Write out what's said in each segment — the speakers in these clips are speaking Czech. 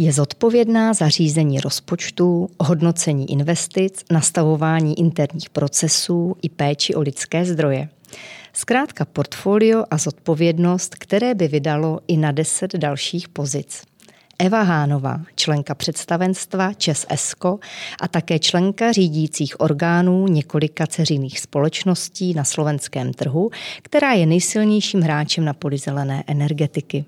Je zodpovědná za řízení rozpočtu, hodnocení investic, nastavování interních procesů i péči o lidské zdroje. Zkrátka portfolio a zodpovědnost, které by vydalo i na deset dalších pozic. Eva Hánová, členka představenstva Čes Esko a také členka řídících orgánů několika ceřiných společností na slovenském trhu, která je nejsilnějším hráčem na poli zelené energetiky.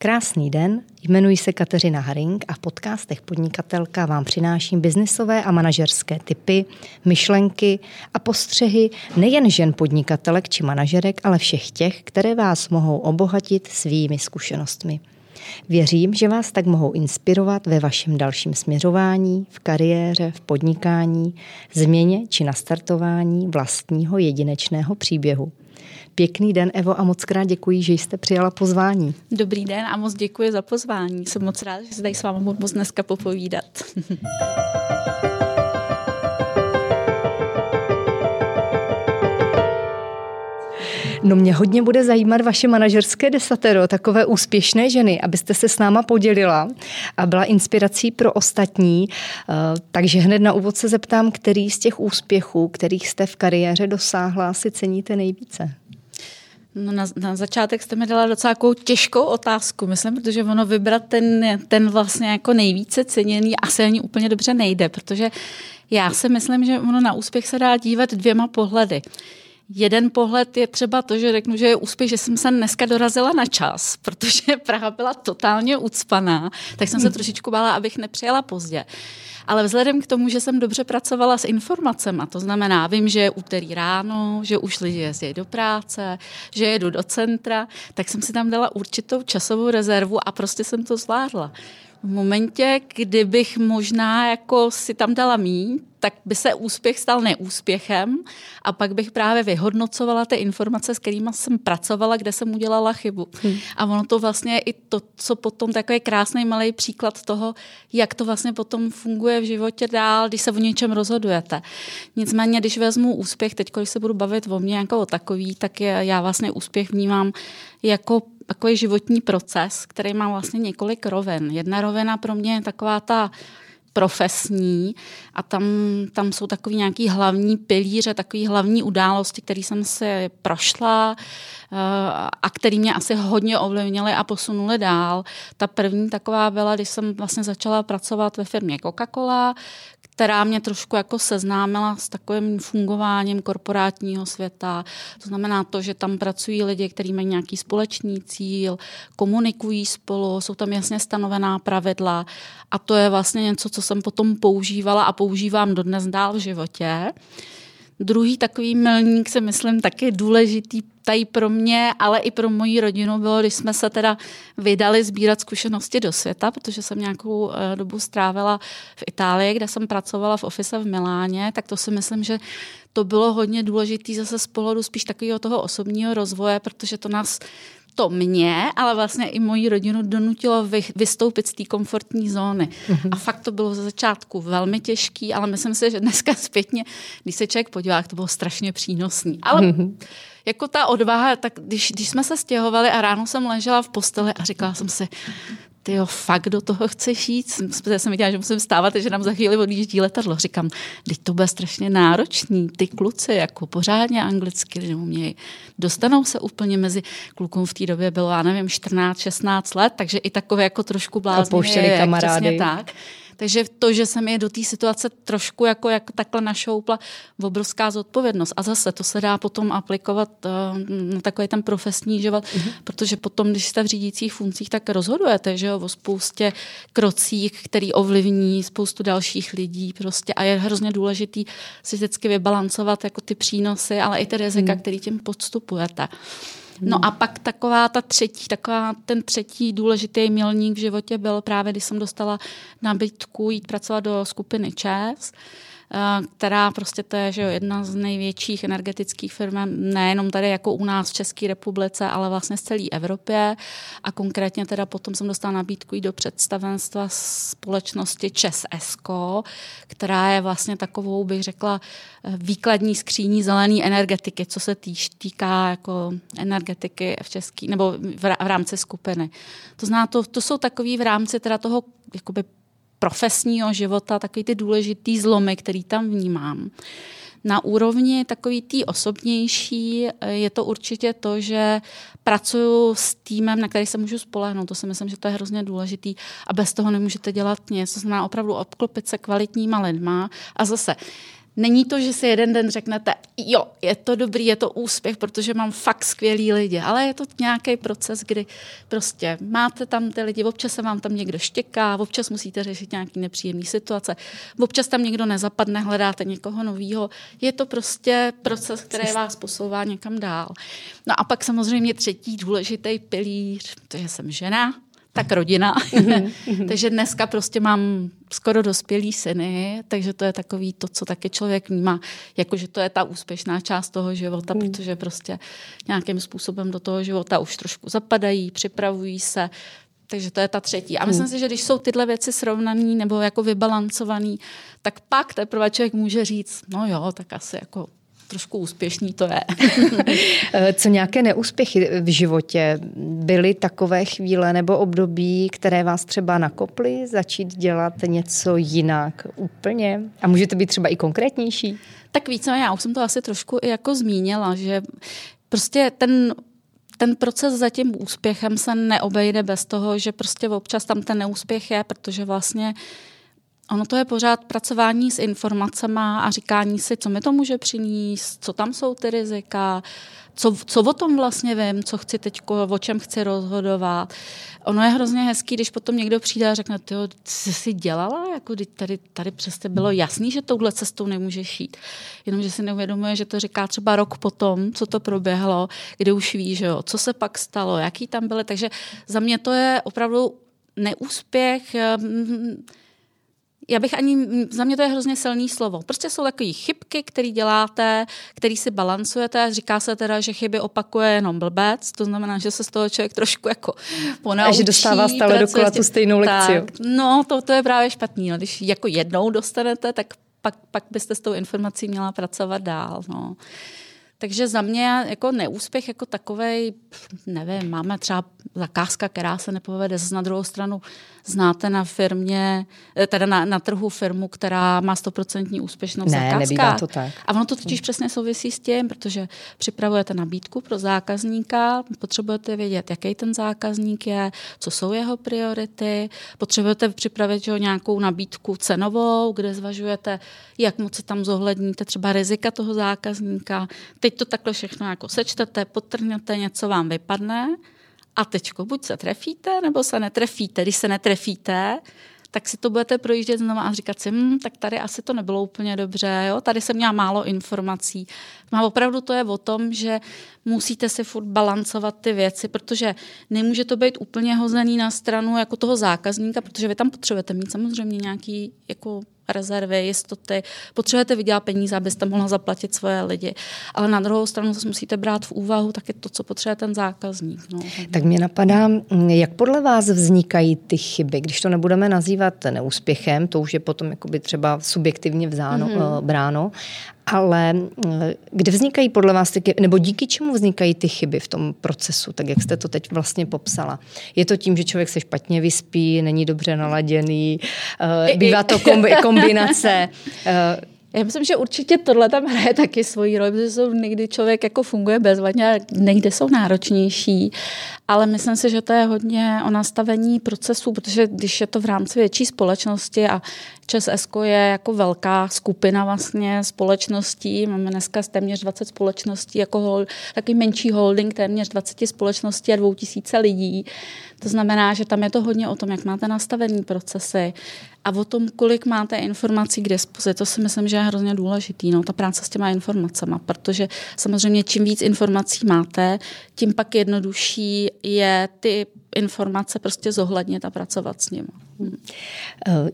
Krásný den, jmenuji se Kateřina Haring a v podcastech Podnikatelka vám přináším biznisové a manažerské typy, myšlenky a postřehy nejen žen podnikatelek či manažerek, ale všech těch, které vás mohou obohatit svými zkušenostmi. Věřím, že vás tak mohou inspirovat ve vašem dalším směřování, v kariéře, v podnikání, změně či nastartování vlastního jedinečného příběhu. Pěkný den, Evo, a moc krát děkuji, že jste přijala pozvání. Dobrý den a moc děkuji za pozvání. Jsem moc ráda, že se tady s vámi budu moc dneska popovídat. No mě hodně bude zajímat vaše manažerské desatero, takové úspěšné ženy, abyste se s náma podělila a byla inspirací pro ostatní. Eh, takže hned na úvod se zeptám, který z těch úspěchů, kterých jste v kariéře dosáhla, si ceníte nejvíce? No na, na začátek jste mi dala docela takovou těžkou otázku, myslím, protože ono vybrat ten, ten vlastně jako nejvíce ceněný asi ani úplně dobře nejde, protože já si myslím, že ono na úspěch se dá dívat dvěma pohledy. Jeden pohled je třeba to, že řeknu, že je úspěch, že jsem se dneska dorazila na čas, protože Praha byla totálně ucpaná, tak jsem se trošičku bála, abych nepřijela pozdě. Ale vzhledem k tomu, že jsem dobře pracovala s informacemi, to znamená, vím, že je úterý ráno, že už lidi jezdí do práce, že jedu do centra, tak jsem si tam dala určitou časovou rezervu a prostě jsem to zvládla. V momentě, kdybych možná jako si tam dala míň, tak by se úspěch stal neúspěchem a pak bych právě vyhodnocovala ty informace, s kterými jsem pracovala, kde jsem udělala chybu. Hmm. A ono to vlastně je i to, co potom takový krásný malý příklad toho, jak to vlastně potom funguje v životě dál, když se o něčem rozhodujete. Nicméně, když vezmu úspěch, teď, když se budu bavit o mně jako o takový, tak je, já vlastně úspěch vnímám jako takový životní proces, který má vlastně několik rovin. Jedna rovina pro mě je taková ta profesní a tam, tam jsou takový nějaký hlavní pilíře, takový hlavní události, které jsem si prošla eh, a které mě asi hodně ovlivnily a posunuly dál. Ta první taková byla, když jsem vlastně začala pracovat ve firmě Coca-Cola, která mě trošku jako seznámila s takovým fungováním korporátního světa. To znamená to, že tam pracují lidi, kteří mají nějaký společný cíl, komunikují spolu, jsou tam jasně stanovená pravidla a to je vlastně něco, co jsem potom používala a používám dodnes dál v životě. Druhý takový milník si myslím taky důležitý tady pro mě, ale i pro moji rodinu bylo, když jsme se teda vydali sbírat zkušenosti do světa, protože jsem nějakou eh, dobu strávila v Itálii, kde jsem pracovala v ofise v Miláně, tak to si myslím, že to bylo hodně důležité zase z pohledu spíš takového toho osobního rozvoje, protože to nás to mě, ale vlastně i moji rodinu donutilo vy, vystoupit z té komfortní zóny. Mm-hmm. A fakt to bylo ze začátku velmi těžký, ale myslím si, že dneska zpětně, když se člověk podívá, to bylo strašně přínosný. Ale mm-hmm. jako ta odvaha, tak když, když jsme se stěhovali a ráno jsem ležela v posteli a říkala jsem si, ty jo, fakt do toho chceš jít? Já jsem viděla, že musím stávat, že nám za chvíli odjíždí letadlo. Říkám, teď to bude strašně náročný. Ty kluci jako pořádně anglicky neumějí. Dostanou se úplně mezi klukům v té době bylo, já nevím, 14, 16 let, takže i takové jako trošku bláznivé. kamarády. tak. Takže to, že jsem je do té situace trošku jako, jako takhle našoupla, obrovská zodpovědnost. A zase to se dá potom aplikovat uh, na takový ten profesní život, mm-hmm. protože potom, když jste v řídících funkcích, tak rozhodujete že jo, o spoustě krocích, který ovlivní spoustu dalších lidí prostě a je hrozně důležitý si vždycky vybalancovat jako ty přínosy, ale i ty rizika, mm. který tím podstupujete. No hmm. a pak taková ta třetí, taková ten třetí důležitý milník v životě byl právě, když jsem dostala nabídku jít pracovat do skupiny ČES, která prostě to je že jo, jedna z největších energetických firm, nejenom tady jako u nás v České republice, ale vlastně z celé Evropě. A konkrétně teda potom jsem dostala nabídku i do představenstva společnosti Čes Esko, která je vlastně takovou, bych řekla, výkladní skříní zelené energetiky, co se týč, týká jako energetiky v české, nebo v, v rámci skupiny. To zná, to, to jsou takový v rámci teda toho jakoby profesního života, takový ty důležitý zlomy, který tam vnímám. Na úrovni takový tý osobnější eh, je to určitě to, že pracuju s týmem, na který se můžu spolehnout. To si myslím, že to je hrozně důležitý a bez toho nemůžete dělat nic. To znamená opravdu obklopit se kvalitníma lidma a zase Není to, že si jeden den řeknete, jo, je to dobrý, je to úspěch, protože mám fakt skvělý lidi, ale je to nějaký proces, kdy prostě máte tam ty lidi, občas se vám tam někdo štěká, občas musíte řešit nějaký nepříjemný situace, občas tam někdo nezapadne, hledáte někoho nového. Je to prostě proces, který vás posouvá někam dál. No a pak samozřejmě třetí důležitý pilíř, to je jsem žena, tak rodina. Mhm, mhm. takže dneska prostě mám skoro dospělý syny, takže to je takový to, co taky člověk vnímá, jakože to je ta úspěšná část toho života, mm. protože prostě nějakým způsobem do toho života už trošku zapadají, připravují se, takže to je ta třetí. A myslím mm. si, že když jsou tyhle věci srovnaný nebo jako vybalancovaný, tak pak teprve člověk může říct, no jo, tak asi jako trošku úspěšný to je. Co nějaké neúspěchy v životě? Byly takové chvíle nebo období, které vás třeba nakoply začít dělat něco jinak úplně? A můžete být třeba i konkrétnější? Tak více, já už jsem to asi trošku i jako zmínila, že prostě ten ten proces za tím úspěchem se neobejde bez toho, že prostě občas tam ten neúspěch je, protože vlastně Ono to je pořád pracování s informacemi a říkání si, co mi to může přinést, co tam jsou ty rizika, co, co o tom vlastně vím, co chci teď, o čem chci rozhodovat. Ono je hrozně hezký, když potom někdo přijde a řekne, ty jsi si dělala, jako tady, tady přesně bylo jasný, že touhle cestou nemůžeš jít. Jenomže si neuvědomuje, že to říká třeba rok potom, co to proběhlo, kde už ví, že jo, co se pak stalo, jaký tam byly. Takže za mě to je opravdu neúspěch, já bych ani, za mě to je hrozně silný slovo. Prostě jsou takové chybky, které děláte, které si balancujete. Říká se teda, že chyby opakuje jenom blbec, to znamená, že se z toho člověk trošku jako ponaučí. A že dostává stále dokola tu stejnou lekci. Tak, no, to, to je právě špatný. Když jako jednou dostanete, tak pak, pak byste s tou informací měla pracovat dál. No. Takže za mě jako neúspěch jako takový, nevím, máme třeba zakázka, která se nepovede, zase na druhou stranu znáte na firmě, eh, teda na, na trhu firmu, která má stoprocentní úspěšnost ne, zakázka. to tak. A ono to totiž přesně souvisí s tím, protože připravujete nabídku pro zákazníka, potřebujete vědět, jaký ten zákazník je, co jsou jeho priority, potřebujete připravit že, nějakou nabídku cenovou, kde zvažujete, jak moc se tam zohledníte třeba rizika toho zákazníka. Teď to takhle všechno jako sečtete, potrhnete, něco vám vypadne a teďko buď se trefíte, nebo se netrefíte. Když se netrefíte, tak si to budete projíždět znovu a říkat si, hm, tak tady asi to nebylo úplně dobře, jo? tady jsem měla málo informací. No a opravdu to je o tom, že musíte si furt balancovat ty věci, protože nemůže to být úplně hozený na stranu jako toho zákazníka, protože vy tam potřebujete mít samozřejmě nějaký jako rezervy, jistoty, potřebujete vydělat peníze, abyste mohla zaplatit svoje lidi. Ale na druhou stranu zase musíte brát v úvahu taky to, co potřebuje ten zákazník. No. Tak mě napadá, jak podle vás vznikají ty chyby, když to nebudeme nazývat neúspěchem, to už je potom jakoby třeba subjektivně vzáno, mm-hmm. bráno, ale kde vznikají podle vás ty nebo díky čemu vznikají ty chyby v tom procesu, tak jak jste to teď vlastně popsala? Je to tím, že člověk se špatně vyspí, není dobře naladěný, eh, bývá to kombinace eh, já myslím, že určitě tohle tam hraje taky svoji roli, protože jsou někdy člověk jako funguje bezvadně a někde jsou náročnější, ale myslím si, že to je hodně o nastavení procesů, protože když je to v rámci větší společnosti a ČSSK je jako velká skupina vlastně společností, máme dneska téměř 20 společností, jako hol, takový menší holding téměř 20 společností a 2000 lidí, to znamená, že tam je to hodně o tom, jak máte nastavený procesy a o tom, kolik máte informací k dispozici. To si myslím, že je hrozně důležitý, no, ta práce s těma informacemi, protože samozřejmě čím víc informací máte, tím pak jednodušší je ty informace prostě zohlednit a pracovat s nimi. Hmm.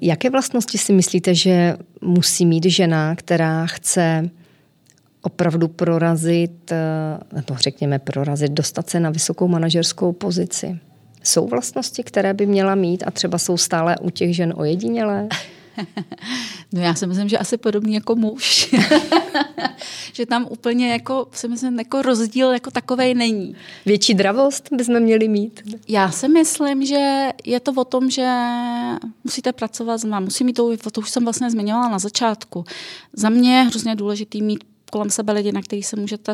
Jaké vlastnosti si myslíte, že musí mít žena, která chce opravdu prorazit, eh, nebo řekněme prorazit, dostat se na vysokou manažerskou pozici? Jsou vlastnosti, které by měla mít a třeba jsou stále u těch žen ojedinělé? No já si myslím, že asi podobný jako muž. že tam úplně jako, si myslím, jako rozdíl jako takovej není. Větší dravost bychom měli mít? Já si myslím, že je to o tom, že musíte pracovat s musí mít to, to už jsem vlastně zmiňovala na začátku. Za mě je hrozně důležitý mít kolem sebe lidi, na který se můžete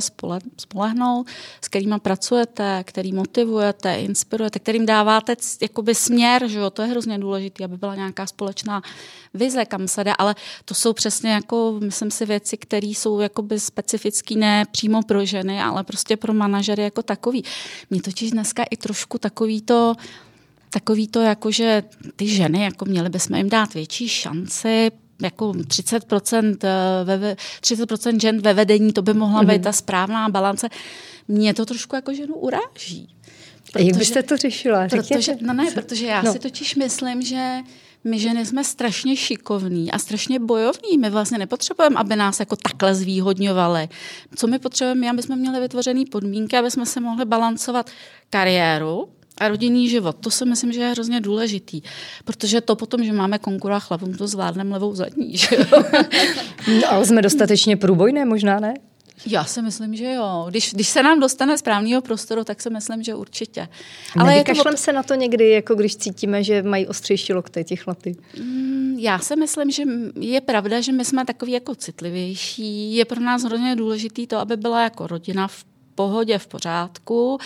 spolehnout, s kterými pracujete, který motivujete, inspirujete, kterým dáváte jakoby směr, že jo? to je hrozně důležité, aby byla nějaká společná vize, kam se jde, ale to jsou přesně jako, myslím si, věci, které jsou jakoby specifický ne přímo pro ženy, ale prostě pro manažery jako takový. Mě totiž dneska i trošku takový to, takový to, jako že ty ženy, jako měly bychom jim dát větší šanci, jako 30%, eh, ve, 30% žen ve vedení, to by mohla být mhm. ta správná balance. Mě to trošku jako ženu uráží. Protože, Jak byste to řešila? Protože, no ne, protože já no. si totiž myslím, že my ženy jsme strašně šikovní a strašně bojovní. My vlastně nepotřebujeme, aby nás jako takhle zvýhodňovali. Co my potřebujeme, aby jsme měli vytvořené podmínky, aby jsme se mohli balancovat kariéru, a rodinný život. To si myslím, že je hrozně důležitý, protože to potom, že máme konkura chlapům, to zvládneme levou zadní. Že jo? no, ale jsme dostatečně průbojné, možná ne? Já si myslím, že jo. Když, když se nám dostane správného prostoru, tak si myslím, že určitě. Ale Nevykašlem to... se na to někdy, jako když cítíme, že mají ostřejší lokty ti chlapy? Mm, já si myslím, že je pravda, že my jsme takový jako citlivější. Je pro nás hrozně důležitý to, aby byla jako rodina v pohodě, v pořádku.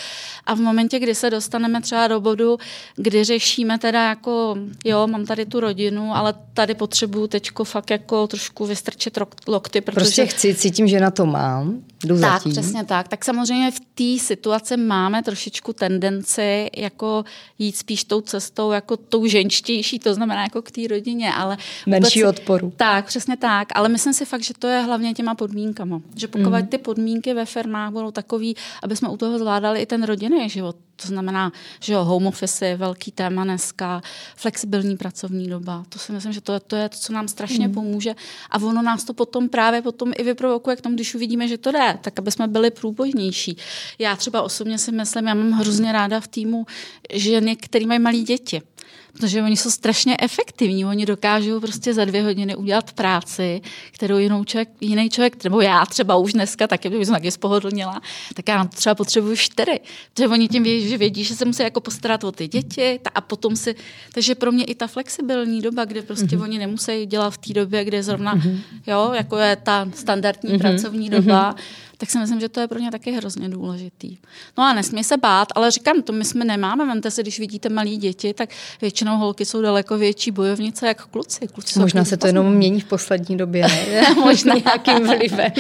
A v momentě, kdy se dostaneme třeba do bodu, kdy řešíme teda jako, jo, mám tady tu rodinu, ale tady potřebuju teďko fakt jako trošku vystrčit lokty, protože... Prostě chci, cítím, že na to mám, jdu Tak, zatím. přesně tak. Tak samozřejmě v té situaci máme trošičku tendenci jako jít spíš tou cestou jako tou ženštější, to znamená jako k té rodině, ale... Menší vůbec, odporu. Tak, přesně tak. Ale myslím si fakt, že to je hlavně těma podmínkama. Že pokud mm. ty podmínky ve firmách budou takový, takový, aby jsme u toho zvládali i ten rodinný život. To znamená, že jo, home office je velký téma dneska, flexibilní pracovní doba. To si myslím, že to je to, je to co nám strašně mm. pomůže. A ono nás to potom právě potom i vyprovokuje k tomu, když uvidíme, že to jde, tak aby jsme byli průbojnější. Já třeba osobně si myslím, já mám hrozně ráda v týmu ženy, které mají malé děti protože oni jsou strašně efektivní. Oni dokážou prostě za dvě hodiny udělat práci, kterou jinou člověk, jiný člověk, nebo já třeba už dneska, taky bych taky spohodlnila, tak já třeba potřebuju čtyři. Protože oni tím vědí, že vědí, že se musí jako postarat o ty děti a potom si, takže pro mě i ta flexibilní doba, kde prostě mm-hmm. oni nemusí dělat v té době, kde zrovna, mm-hmm. jo, jako je ta standardní mm-hmm. pracovní doba, mm-hmm tak si myslím, že to je pro ně taky hrozně důležitý. No a nesmí se bát, ale říkám, to my jsme nemáme. Vemte si, když vidíte malí děti, tak většinou holky jsou daleko větší bojovnice jak kluci. kluci Možná se to jenom mění v poslední době, ne? Možná nějakým vlivem.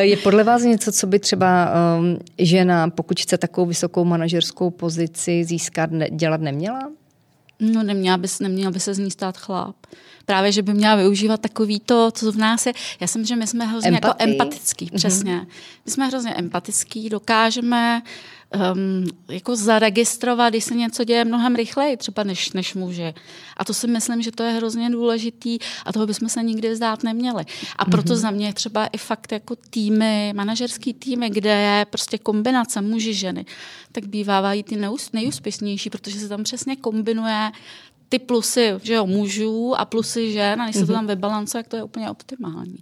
je podle vás něco, co by třeba um, žena, pokud chce takovou vysokou manažerskou pozici získat, ne, dělat neměla? No neměla by, neměla by se z ní stát chlap právě, že by měla využívat takový to, co v nás je. Já jsem, že my jsme hrozně jako Empatii. jako empatický, mhm. přesně. Mm-hmm. My jsme hrozně empatický, dokážeme um, jako zaregistrovat, když se něco děje mnohem rychleji, třeba než, než muže. A to si myslím, že to je hrozně důležitý a toho bychom se nikdy vzdát neměli. A proto mm-hmm. za mě třeba i fakt jako týmy, manažerský týmy, kde je prostě kombinace muži, ženy, tak bývávají ty nejúspěšnější, protože se tam přesně kombinuje ty plusy že jo, mužů a plusy žen a když se to mhm. tam vybalancuje, jak to je úplně optimální.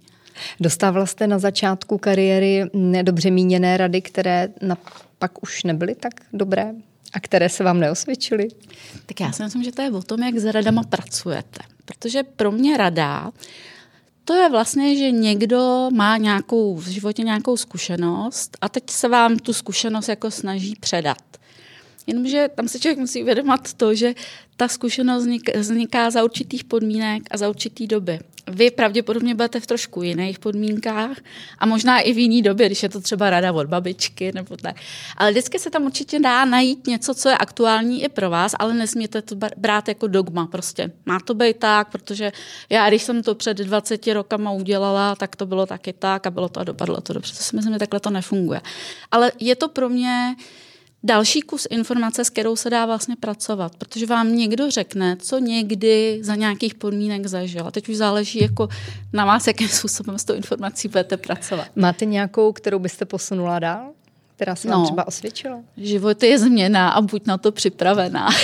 Dostávala jste na začátku kariéry nedobře míněné rady, které na, pak už nebyly tak dobré a které se vám neosvědčily? Tak já si myslím, že to je o tom, jak s radama pracujete. Protože pro mě rada to je vlastně, že někdo má nějakou v životě nějakou zkušenost a teď se vám tu zkušenost jako snaží předat. Jenomže tam se člověk musí uvědomit to, že ta zkušenost vzniká za určitých podmínek a za určitý doby. Vy pravděpodobně budete v trošku jiných podmínkách a možná i v jiný době, když je to třeba rada od babičky nebo tak. Ale vždycky se tam určitě dá najít něco, co je aktuální i pro vás, ale nesmíte to brát jako dogma prostě. Má to být tak, protože já, když jsem to před 20 rokama udělala, tak to bylo taky tak a bylo to a dopadlo to dobře. To si myslím, že takhle to nefunguje. Ale je to pro mě další kus informace, s kterou se dá vlastně pracovat, protože vám někdo řekne, co někdy za nějakých podmínek zažil. A teď už záleží jako na vás, jakým způsobem s tou informací budete pracovat. Máte nějakou, kterou byste posunula dál? která se vám no, třeba osvědčila? Život je změna a buď na to připravená.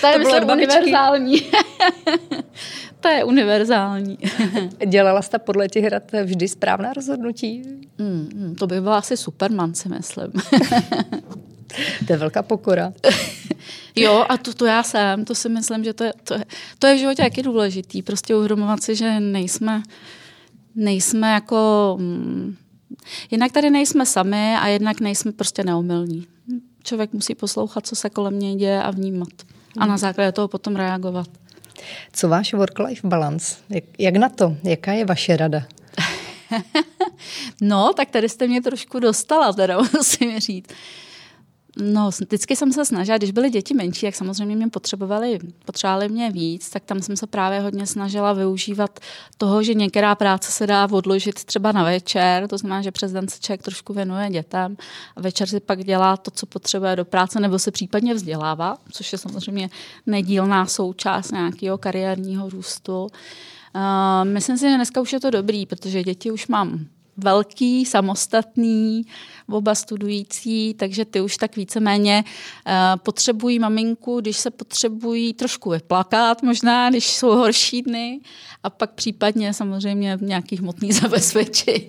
to je, to myslím, univerzální. to je univerzální. Dělala jste podle těch rad vždy správná rozhodnutí? Mm, mm, to by byla asi Superman, si myslím. to je velká pokora. jo, a to, to já jsem, to si myslím, že to je, to je, to je v životě jaký důležitý. Prostě uvědomovat si, že nejsme, nejsme jako... Mm, jednak tady nejsme sami a jednak nejsme prostě neomylní. Člověk musí poslouchat, co se kolem něj děje a vnímat. A na základě toho potom reagovat. Co váš work-life balance? Jak, jak na to? Jaká je vaše rada? no, tak tady jste mě trošku dostala, teda musím říct. No, vždycky jsem se snažila, když byly děti menší, jak samozřejmě mě potřebovali, potřebovali mě víc, tak tam jsem se právě hodně snažila využívat toho, že některá práce se dá odložit třeba na večer, to znamená, že přes den se člověk trošku věnuje dětem a večer si pak dělá to, co potřebuje do práce, nebo se případně vzdělává, což je samozřejmě nedílná součást nějakého kariérního růstu. Uh, myslím si, že dneska už je to dobrý, protože děti už mám velký, samostatný, oba studující, takže ty už tak víceméně uh, potřebují maminku, když se potřebují trošku vyplakat možná, když jsou horší dny a pak případně samozřejmě nějaký hmotný zabezpečení.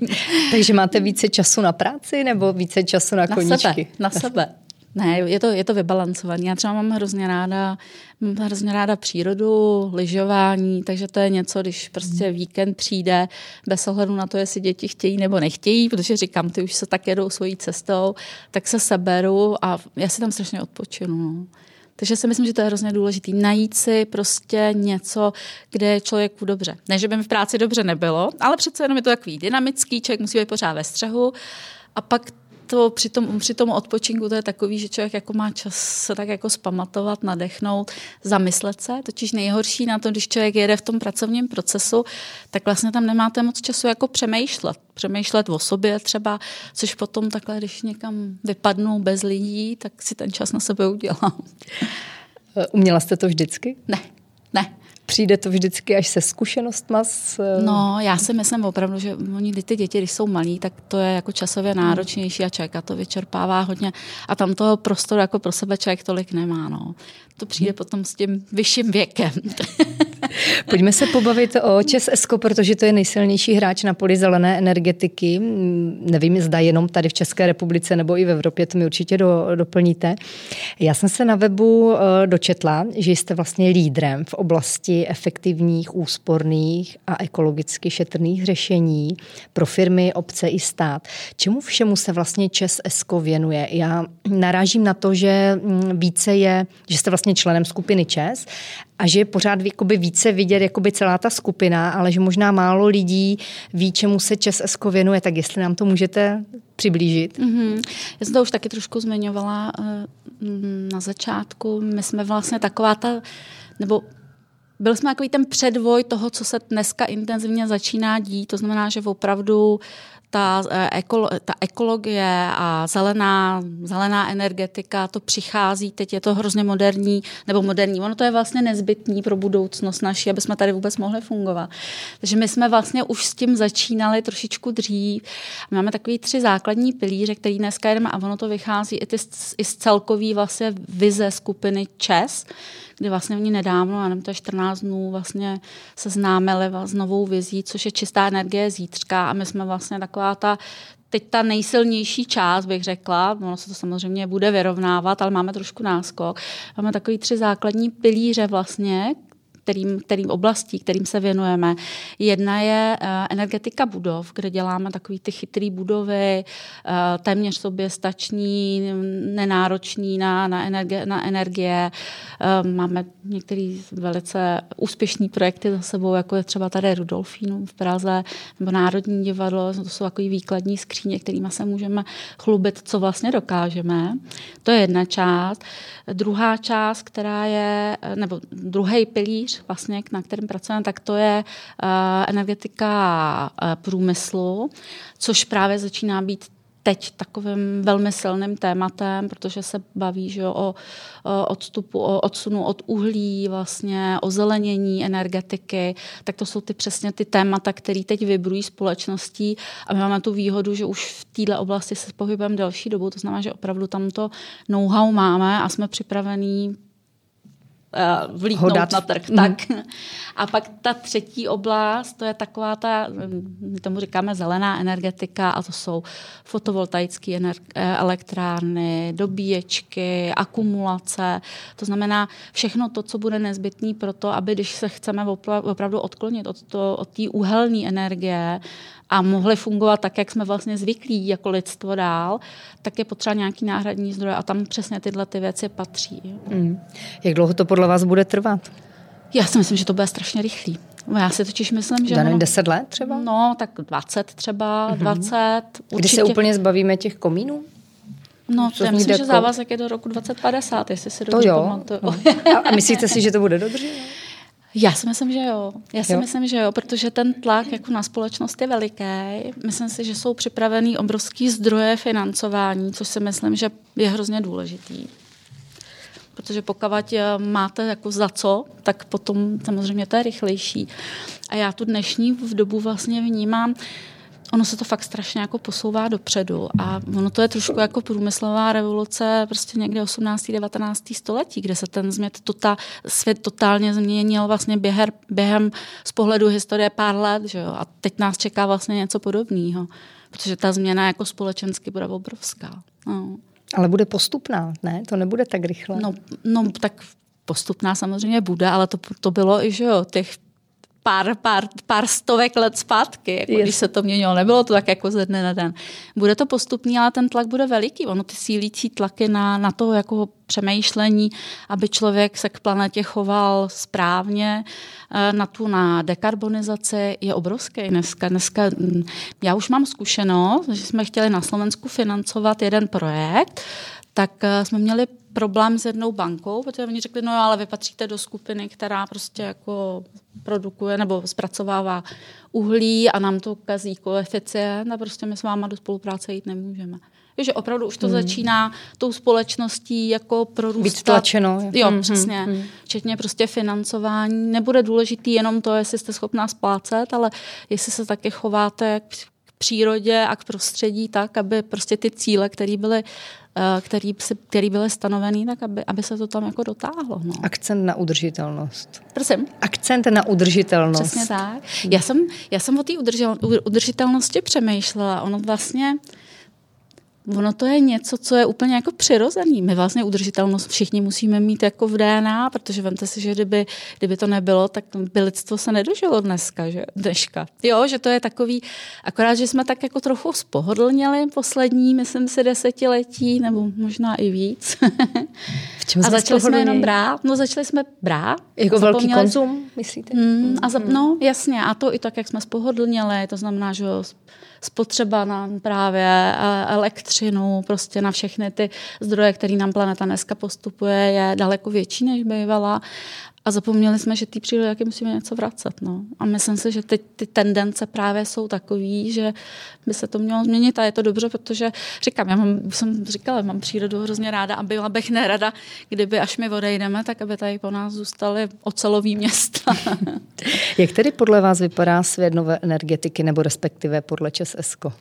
Takže máte více času na práci nebo více času na, na koníčky? Sebe, na sebe. Ne, je to, je to vybalancované. Já třeba mám hrozně ráda, mám hrozně ráda přírodu, lyžování, takže to je něco, když prostě mhm. víkend přijde, bez ohledu na to, jestli děti chtějí nebo nechtějí, protože říkám, ty už se tak jedou svojí cestou, tak se seberu a já si tam strašně odpočinu. No. Takže si myslím, že to je hrozně důležité. Najít si prostě něco, kde je člověku dobře. Ne, že by mi v práci dobře nebylo, ale přece jenom je to takový dynamický, člověk musí být pořád ve střehu a pak to při tom, při tom odpočinku to je takový, že člověk jako má čas se tak jako spamatovat, nadechnout, zamyslet se. Totiž nejhorší na to, když člověk jede v tom pracovním procesu, tak vlastně tam nemáte moc času jako přemýšlet. Přemýšlet o sobě třeba, což potom takhle, když někam vypadnou bez lidí, tak si ten čas na sebe udělám. Uměla jste to vždycky? Ne, ne přijde to vždycky až se zkušenostma? S... Eh, no, já si myslím opravdu, že oni ty děti, když jsou malí, tak to je jako časově hmm. náročnější a člověka to vyčerpává hodně a tam toho prostoru jako pro sebe člověk tolik nemá. No. To přijde potom s tím vyšším věkem. Pojďme se pobavit o ČES Esko, protože to je nejsilnější hráč na poli zelené energetiky. Nevím, zda jenom tady v České republice nebo i v Evropě, to mi určitě do, doplníte. Já jsem se na webu eh, dočetla, že jste vlastně lídrem v oblasti efektivních, úsporných a ekologicky šetrných řešení pro firmy, obce i stát. Čemu všemu se vlastně ČES Esko věnuje? Já narážím na to, že mm, více je, že jste vlastně členem skupiny ČES a že je pořád jakoby více vidět jakoby celá ta skupina, ale že možná málo lidí ví, čemu se Čes věnuje, tak jestli nám to můžete přiblížit. Mm-hmm. Já jsem to už taky trošku zmiňovala uh, na začátku. My jsme vlastně taková ta, nebo byl jsme takový ten předvoj toho, co se dneska intenzivně začíná dít. To znamená, že opravdu ta, eh, ekolo, ta ekologie a zelená, zelená energetika, to přichází, teď je to hrozně moderní, nebo moderní, ono to je vlastně nezbytný pro budoucnost naší, aby jsme tady vůbec mohli fungovat. Takže my jsme vlastně už s tím začínali trošičku dřív. Máme takový tři základní pilíře, který dneska jdeme a ono to vychází i, ty, i z celkový vlastně vize skupiny ČES, kdy vlastně oni nedávno, já nevím, to je 14 dnů, vlastně se známili s novou vizí, což je čistá energie zítřka a my jsme vlastně taková ta teď ta nejsilnější část, bych řekla, ono se to samozřejmě bude vyrovnávat, ale máme trošku náskok. Máme takový tři základní pilíře vlastně, kterým, kterým oblastí, kterým se věnujeme. Jedna je uh, energetika budov, kde děláme takový ty chytrý budovy, uh, téměř sobě stační, nenáročný na, na, energie, na energie. Uh, máme některé velice úspěšné projekty za sebou, jako je třeba tady Rudolfínu v Praze, nebo Národní divadlo, to jsou takový výkladní skříně, kterými se můžeme chlubit, co vlastně dokážeme. To je jedna část. Druhá část, která je, nebo druhý pilíř, vlastně, na kterém pracujeme, tak to je uh, energetika uh, průmyslu, což právě začíná být teď takovým velmi silným tématem, protože se baví že o, o odstupu, o odsunu od uhlí, vlastně o zelenění energetiky, tak to jsou ty přesně ty témata, které teď vybrují společností. A my máme tu výhodu, že už v této oblasti se pohybujeme delší dobu, to znamená, že opravdu tam to know-how máme a jsme připravení vlítnout Hodat. na trh. Mm. Tak. A pak ta třetí oblast, to je taková ta, my tomu říkáme zelená energetika a to jsou fotovoltaické eh, elektrárny, dobíječky, akumulace. To znamená všechno to, co bude nezbytné pro to, aby když se chceme opravdu odklonit od, to, od té uhelné energie, a mohly fungovat tak, jak jsme vlastně zvyklí jako lidstvo dál, tak je potřeba nějaký náhradní zdroj a tam přesně tyhle ty věci patří. Mm. Jak dlouho to podle vás bude trvat? Já si myslím, že to bude strašně rychlý. Já si totiž myslím, že... Daný 10 let třeba? No, tak 20 třeba, mm-hmm. 20. Určitě. Kdy se úplně zbavíme těch komínů? No, to já myslím, že závazek je do roku 2050, jestli si dobře pamatuju. No. A myslíte si, že to bude dobře? Já si myslím, že jo. Já si jo. myslím, že jo, protože ten tlak jako na společnost je veliký. Myslím si, že jsou připravený obrovský zdroje financování, což si myslím, že je hrozně důležitý. Protože pokud eh, máte jako za co, tak potom samozřejmě to je rychlejší. A já tu dnešní v dobu vlastně vnímám, ono se to fakt strašně jako posouvá dopředu a ono to je trošku jako průmyslová revoluce prostě někde 18. 19. století, kde se ten změt, tota, svět totálně změnil vlastně během, během z pohledu historie pár let, že jo? a teď nás čeká vlastně něco podobného, protože ta změna jako společensky bude obrovská. No. Ale bude postupná, ne? To nebude tak rychle. No, no tak postupná samozřejmě bude, ale to, to bylo i, že jo, těch pár, pár, pár stovek let zpátky, jako když se to měnilo. Nebylo to tak jako ze dne na den. Bude to postupný, ale ten tlak bude veliký. Ono ty sílící tlaky na, na to jako přemýšlení, aby člověk se k planetě choval správně, eh, na tu na dekarbonizaci je obrovský dneska. dneska. Hm, já už mám zkušenost, že jsme chtěli na Slovensku financovat jeden projekt, tak eh, jsme měli problém s jednou bankou, protože oni řekli, no jo, ale vy patříte do skupiny, která prostě jako produkuje nebo zpracovává uhlí a nám to kazí koeficient a prostě my s váma do spolupráce jít nemůžeme. že opravdu už to hmm. začíná tou společností jako prorůstat. Být tlačeno. Jo, hmm, přesně. Hmm. Včetně prostě financování. Nebude důležitý jenom to, jestli jste schopná splácet, ale jestli se taky chováte k přírodě a k prostředí tak, aby prostě ty cíle, které byly Eh, který, který byly stanovený, tak aby, aby se to tam jako dotáhlo. No. Akcent na udržitelnost. Prosím? Akcent na udržitelnost. Přesně tak. Já jsem, já jsem o té udržitelnosti přemýšlela. Ono vlastně ono to je něco, co je úplně jako přirozený. My vlastně udržitelnost všichni musíme mít jako v DNA, protože vemte si, že kdyby, kdyby to nebylo, tak by lidstvo se nedožilo dneska, že? dneška. Jo, že to je takový, akorát, že jsme tak jako trochu spohodlněli poslední, myslím si, desetiletí, nebo možná i víc. V čem a začali jsme jenom brát. No začali jsme brát. Jako velký konzum, myslíte? Mm, a za, no, jasně. A to i tak, jak jsme spohodlněli, to znamená, že spotřeba na právě e, elektřinu, prostě na všechny ty zdroje, které nám planeta dneska postupuje, je daleko větší, než bývala. A zapomněli jsme, že té přírodě taky musíme něco vracet. No. A myslím si, že ty, ty tendence právě jsou takové, že by se to mělo změnit a je to dobře, protože říkám, já mám, jsem říkala, mám přírodu hrozně ráda a byla bych nerada, kdyby až my odejdeme, tak aby tady po nás zůstaly ocelový města. Jak tedy podle vás vypadá svět nové energetiky nebo respektive podle ČESESKO?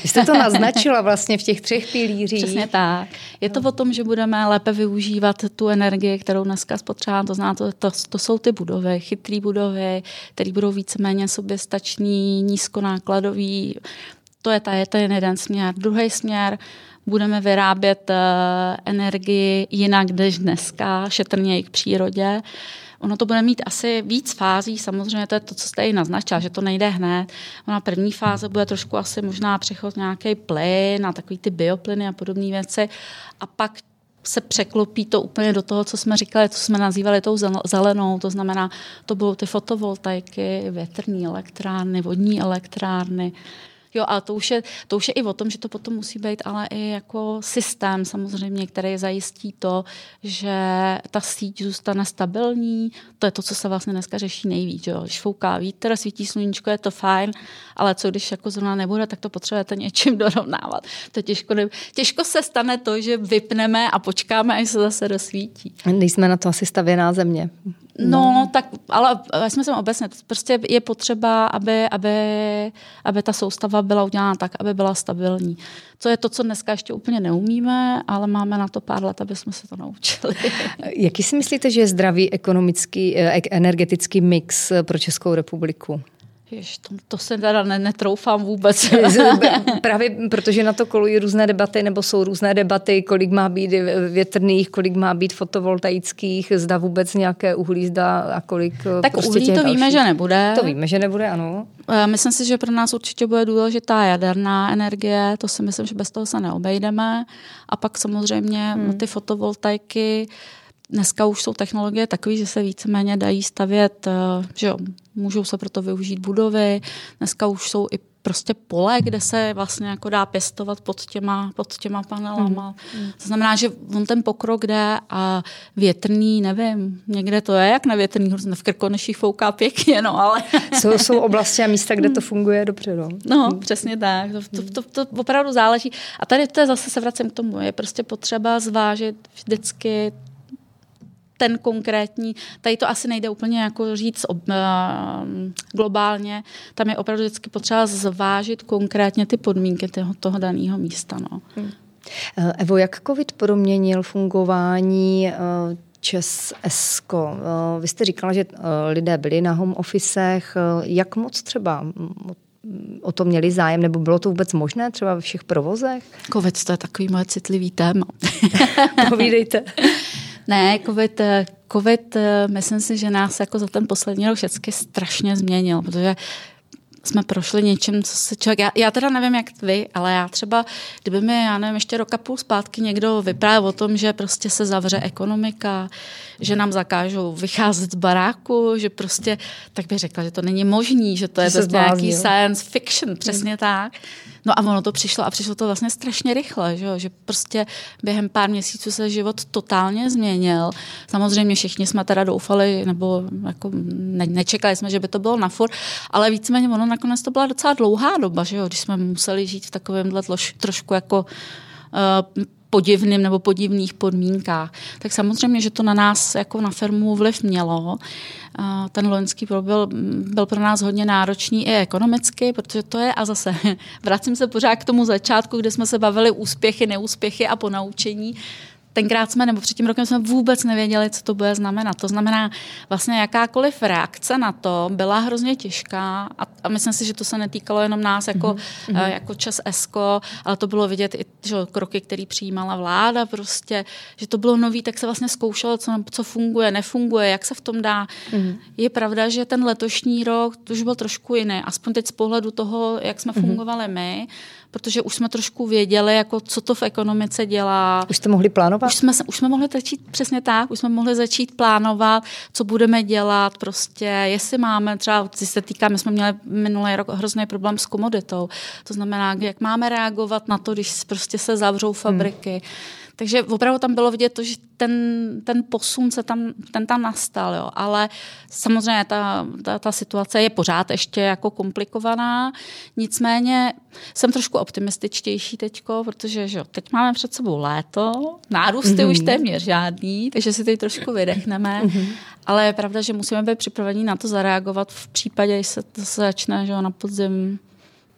Jste to naznačila vlastně v těch třech pilířích. Přesně tak. Je to o tom, že budeme lépe využívat tu energii, kterou dneska spotřebujeme. To to, to, to jsou ty budovy, chytré budovy, které budou víceméně soběstační, nízkonákladový. To je, ta, je ten jeden směr. Druhý směr, budeme vyrábět energii jinak než dneska, šetrněji k přírodě. Ono to bude mít asi víc fází, samozřejmě to je to, co jste i naznačila, že to nejde hned. Ona první fáze bude trošku asi možná přechod nějaký plyn a takový ty bioplyny a podobné věci. A pak se překlopí to úplně do toho, co jsme říkali, co jsme nazývali tou zelenou, to znamená, to budou ty fotovoltaiky, větrní elektrárny, vodní elektrárny, Jo, ale to už, je, to už je i o tom, že to potom musí být ale i jako systém samozřejmě, který zajistí to, že ta síť zůstane stabilní. To je to, co se vlastně dneska řeší nejvíc. Jo. Když fouká vítr, svítí sluníčko, je to fajn, ale co když jako zrovna nebude, tak to potřebujete něčím dorovnávat. To těžko, ne, těžko se stane to, že vypneme a počkáme, až se zase rozsvítí. Nejsme na to asi stavěná země. No, no tak, ale jsme se obecně, prostě je potřeba, aby, aby, aby ta soustava byla udělána tak, aby byla stabilní. Co je to, co dneska ještě úplně neumíme, ale máme na to pár let, aby jsme se to naučili. Jaký si myslíte, že je zdravý ekonomický, eh, energetický mix pro Českou republiku? Jež, to, to se teda ne, netroufám vůbec. Právě protože na to kolují různé debaty, nebo jsou různé debaty, kolik má být větrných, kolik má být fotovoltaických, zda vůbec nějaké uhlí zda a kolik eh, Tak prostě uhlí to dalších. víme, že nebude. To víme, že nebude, ano. Eh, myslím si, že pro nás určitě bude důležitá jaderná energie, to si myslím, že bez toho se neobejdeme. A pak samozřejmě hmm. ty fotovoltaiky, Dneska už jsou technologie takové, že se víceméně dají stavět, eh, že jo, můžou se proto využít budovy. Dneska už jsou i prostě pole, kde se vlastně jako dá pěstovat pod těma, pod těma panelama. Mm. To znamená, že on ten pokrok jde a větrný, nevím, někde to je jak na větrný, v Krkoneších fouká pěkně, no ale... Jsou, jsou oblasti a místa, kde to funguje dobře, no. No, přesně tak. To, to, to, to opravdu záleží. A tady to je zase se vracím k tomu, je prostě potřeba zvážit vždycky ten konkrétní, tady to asi nejde úplně jako říct ob, uh, globálně, tam je opravdu vždycky potřeba zvážit konkrétně ty podmínky toho, toho daného místa. No. Hmm. Evo, jak COVID proměnil fungování uh, Čes Esko. Vy jste říkala, že lidé byli na home officech. Jak moc třeba o to měli zájem, nebo bylo to vůbec možné třeba ve všech provozech? COVID to je takový moje citlivý téma. Povídejte. Ne, COVID, eh, COVID, eh, myslím si, že nás jako za ten poslední rok všechny strašně změnil, protože jsme prošli něčím, co se člověk... Já, já teda nevím, jak vy, ale já třeba, kdyby mi, já nevím, ještě roka půl zpátky někdo vyprávěl o tom, že prostě se zavře ekonomika, že nám zakážou vycházet z baráku, že prostě, tak bych řekla, že to není možný, že to je to nějaký science fiction, přesně mm. tak. No a ono to přišlo a přišlo to vlastně strašně rychle, že, že prostě během pár měsíců se život totálně změnil. Samozřejmě všichni jsme teda doufali, nebo jako ne, nečekali jsme, že by to bylo na fur, ale víceméně ono nakonec to byla docela dlouhá doba, že jo, když jsme museli žít v takovémhle trošku jako uh, podivným nebo podivných podmínkách. Tak samozřejmě, že to na nás jako na firmu vliv mělo. Ten loňský rok byl, byl pro nás hodně náročný i ekonomicky, protože to je, a zase vracím se pořád k tomu začátku, kde jsme se bavili úspěchy, neúspěchy a ponaučení, tenkrát jsme, nebo před tím rokem jsme vůbec nevěděli, co to bude znamenat. To znamená, vlastně jakákoliv reakce na to byla hrozně těžká a, a myslím si, že to se netýkalo jenom nás jako, mm-hmm. uh, jako čas ESCO, ale to bylo vidět i že, kroky, které přijímala vláda prostě, že to bylo nový, tak se vlastně zkoušelo, co, co funguje, nefunguje, jak se v tom dá. Mm-hmm. Je pravda, že ten letošní rok už byl trošku jiný, aspoň teď z pohledu toho, jak jsme mm-hmm. fungovali my, protože už jsme trošku věděli, jako co to v ekonomice dělá. Už jste mohli plánovat? Už jsme, už jsme mohli začít přesně tak, už jsme mohli začít plánovat, co budeme dělat, prostě, jestli máme třeba, co se týká, my jsme měli minulý rok hrozný problém s komoditou, to znamená, jak máme reagovat na to, když prostě se zavřou fabriky. Hmm takže opravdu tam bylo vidět to, že ten, ten posun se tam, ten tam nastal, jo. ale samozřejmě ta, ta, ta situace je pořád ještě jako komplikovaná, nicméně jsem trošku optimističtější teďko, protože že jo, teď máme před sebou léto, nárůsty mm-hmm. už téměř žádný, takže si teď trošku vydechneme, mm-hmm. ale je pravda, že musíme být připraveni na to zareagovat v případě, že se to začne že jo, na podzim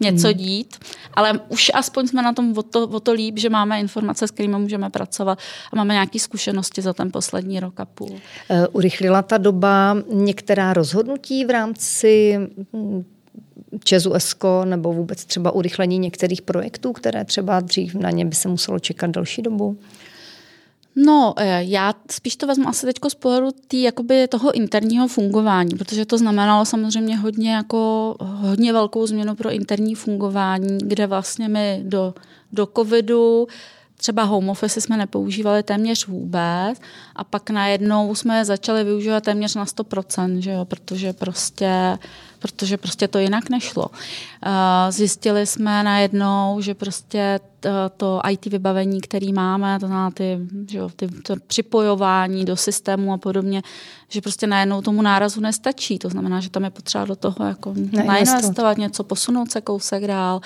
něco hmm. dít, ale už aspoň jsme na tom o to, o to líp, že máme informace, s kterými můžeme pracovat a máme nějaké zkušenosti za ten poslední rok a půl. Uh, urychlila ta doba některá rozhodnutí v rámci hm, Česu Esko nebo vůbec třeba urychlení některých projektů, které třeba dřív na ně by se muselo čekat další dobu? No, eh, já spíš to vezmu asi teď z pohledu tý, jakoby toho interního fungování, protože to znamenalo samozřejmě hodně, jako, hodně velkou změnu pro interní fungování, kde vlastně my do, do covidu třeba home office jsme nepoužívali téměř vůbec a pak najednou jsme začali využívat téměř na 100%, že jo, protože prostě protože prostě to jinak nešlo. Zjistili jsme najednou, že prostě to IT vybavení, který máme, to znamená ty, že jo, ty to připojování do systému a podobně, že prostě najednou tomu nárazu nestačí. To znamená, že tam je potřeba do toho jako nainvestovat něco, posunout se kousek dál.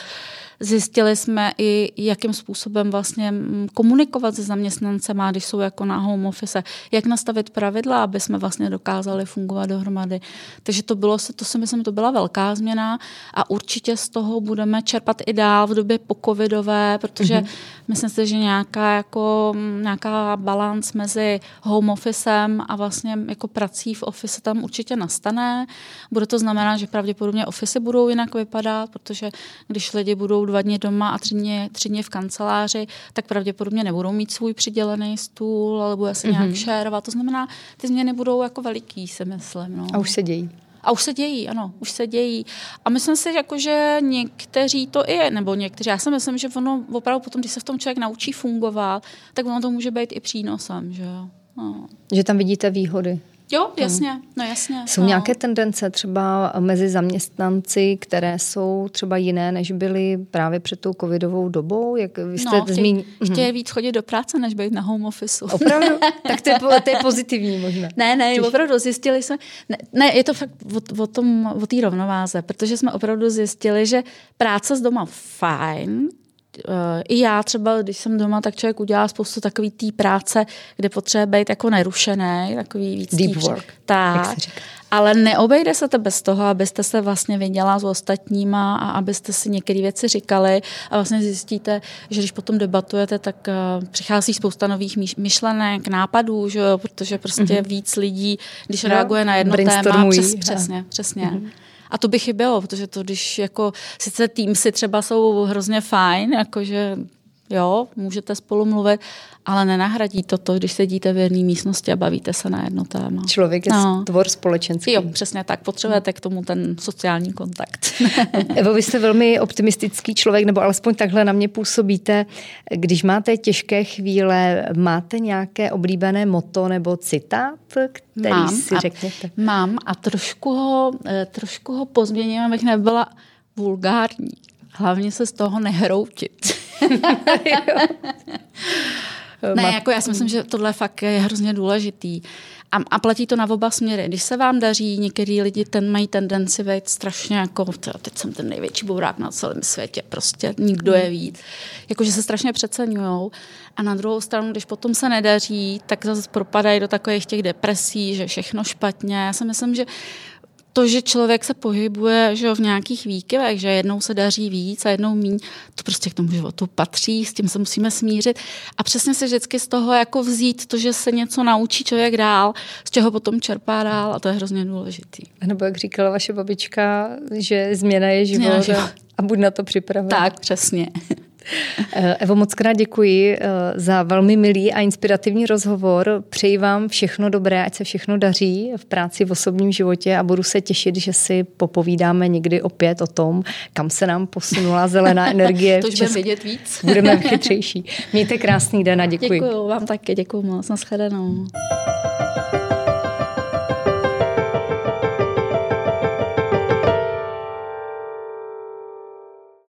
Zjistili jsme i, jakým způsobem vlastně komunikovat se zaměstnancem, když jsou jako na home office, jak nastavit pravidla, aby jsme vlastně dokázali fungovat dohromady. Takže to bylo, to si myslím, to byla velká změna a určitě z toho budeme čerpat i dál v době pokovidové, protože mm-hmm. myslím si, že nějaká, jako, nějaká balans mezi home officem a vlastně jako prací v office tam určitě nastane. Bude to znamenat, že pravděpodobně ofisy budou jinak vypadat, protože když lidi budou dva dny doma a tři dny, tři dny v kanceláři, tak pravděpodobně nebudou mít svůj přidělený stůl, ale bude se nějak mm-hmm. šérovat. To znamená, ty změny budou jako veliký, si myslím. No. A už se dějí. A už se dějí, ano, už se dějí. A myslím si, jako, že někteří to i, nebo někteří, já si myslím, že ono opravdu potom, když se v tom člověk naučí fungovat, tak ono to může být i přínosem, že jo. No. Že tam vidíte výhody. Jo, jasně, no jasně. Jsou no. nějaké tendence třeba mezi zaměstnanci, které jsou třeba jiné, než byly právě před tou covidovou dobou? Jak vy jste no, chtějí, zmín... chtějí víc chodit do práce, než být na home office. Opravdu? tak to je, to je pozitivní možná. Ne, ne, Čiž... opravdu zjistili jsme, ne, ne je to fakt o, o tom, o té rovnováze, protože jsme opravdu zjistili, že práce z doma fajn, i já třeba, když jsem doma, tak člověk udělá spoustu takový té práce, kde potřebuje být jako nerušený, takový víc Deep work, tak, ale neobejde se to bez toho, abyste se vlastně viděla s ostatníma a abyste si některé věci říkali a vlastně zjistíte, že když potom debatujete, tak uh, přichází spousta nových myšlenek, nápadů, že jo, protože prostě mm-hmm. víc lidí, když no, reaguje na jedno téma, přes, přesně, přesně. Mm-hmm. A to by chybělo, protože to, když jako, sice tým si třeba jsou hrozně fajn, jakože jo, můžete spolu mluvit, ale nenahradí to to, když sedíte v jedné místnosti a bavíte se na jedno téma. Člověk je no. tvor společenský. Jo, přesně tak. Potřebujete k tomu ten sociální kontakt. Evo, vy jste velmi optimistický člověk, nebo alespoň takhle na mě působíte. Když máte těžké chvíle, máte nějaké oblíbené moto nebo citát, který mám si a, řekněte? Mám a trošku ho, eh, trošku ho pozměním, abych nebyla vulgární. Hlavně se z toho nehroutit. ne, jako já si myslím, že tohle fakt je hrozně důležitý. A, a platí to na oba směry. Když se vám daří, některý lidi ten mají tendenci být strašně jako, teď jsem ten největší bourák na celém světě, prostě nikdo je víc. Jakože se strašně přeceňujou. A na druhou stranu, když potom se nedaří, tak zase propadají do takových těch depresí, že všechno špatně. Já si myslím, že to, že člověk se pohybuje že v nějakých výkyvech, že jednou se daří víc a jednou míň, to prostě k tomu životu patří, s tím se musíme smířit a přesně se vždycky z toho jako vzít to, že se něco naučí člověk dál, z čeho potom čerpá dál a to je hrozně důležitý. Nebo jak říkala vaše babička, že změna je život, život. a buď na to připraven. Tak, přesně. Eh, Evo, moc krát děkuji eh, za velmi milý a inspirativní rozhovor. Přeji vám všechno dobré, ať se všechno daří v práci, v osobním životě a budu se těšit, že si popovídáme někdy opět o tom, kam se nám posunula zelená energie. to už budeme vědět víc. Budeme chytřejší. Mějte krásný den a děkuji. Děkuji vám také, děkuji moc. Naschledanou.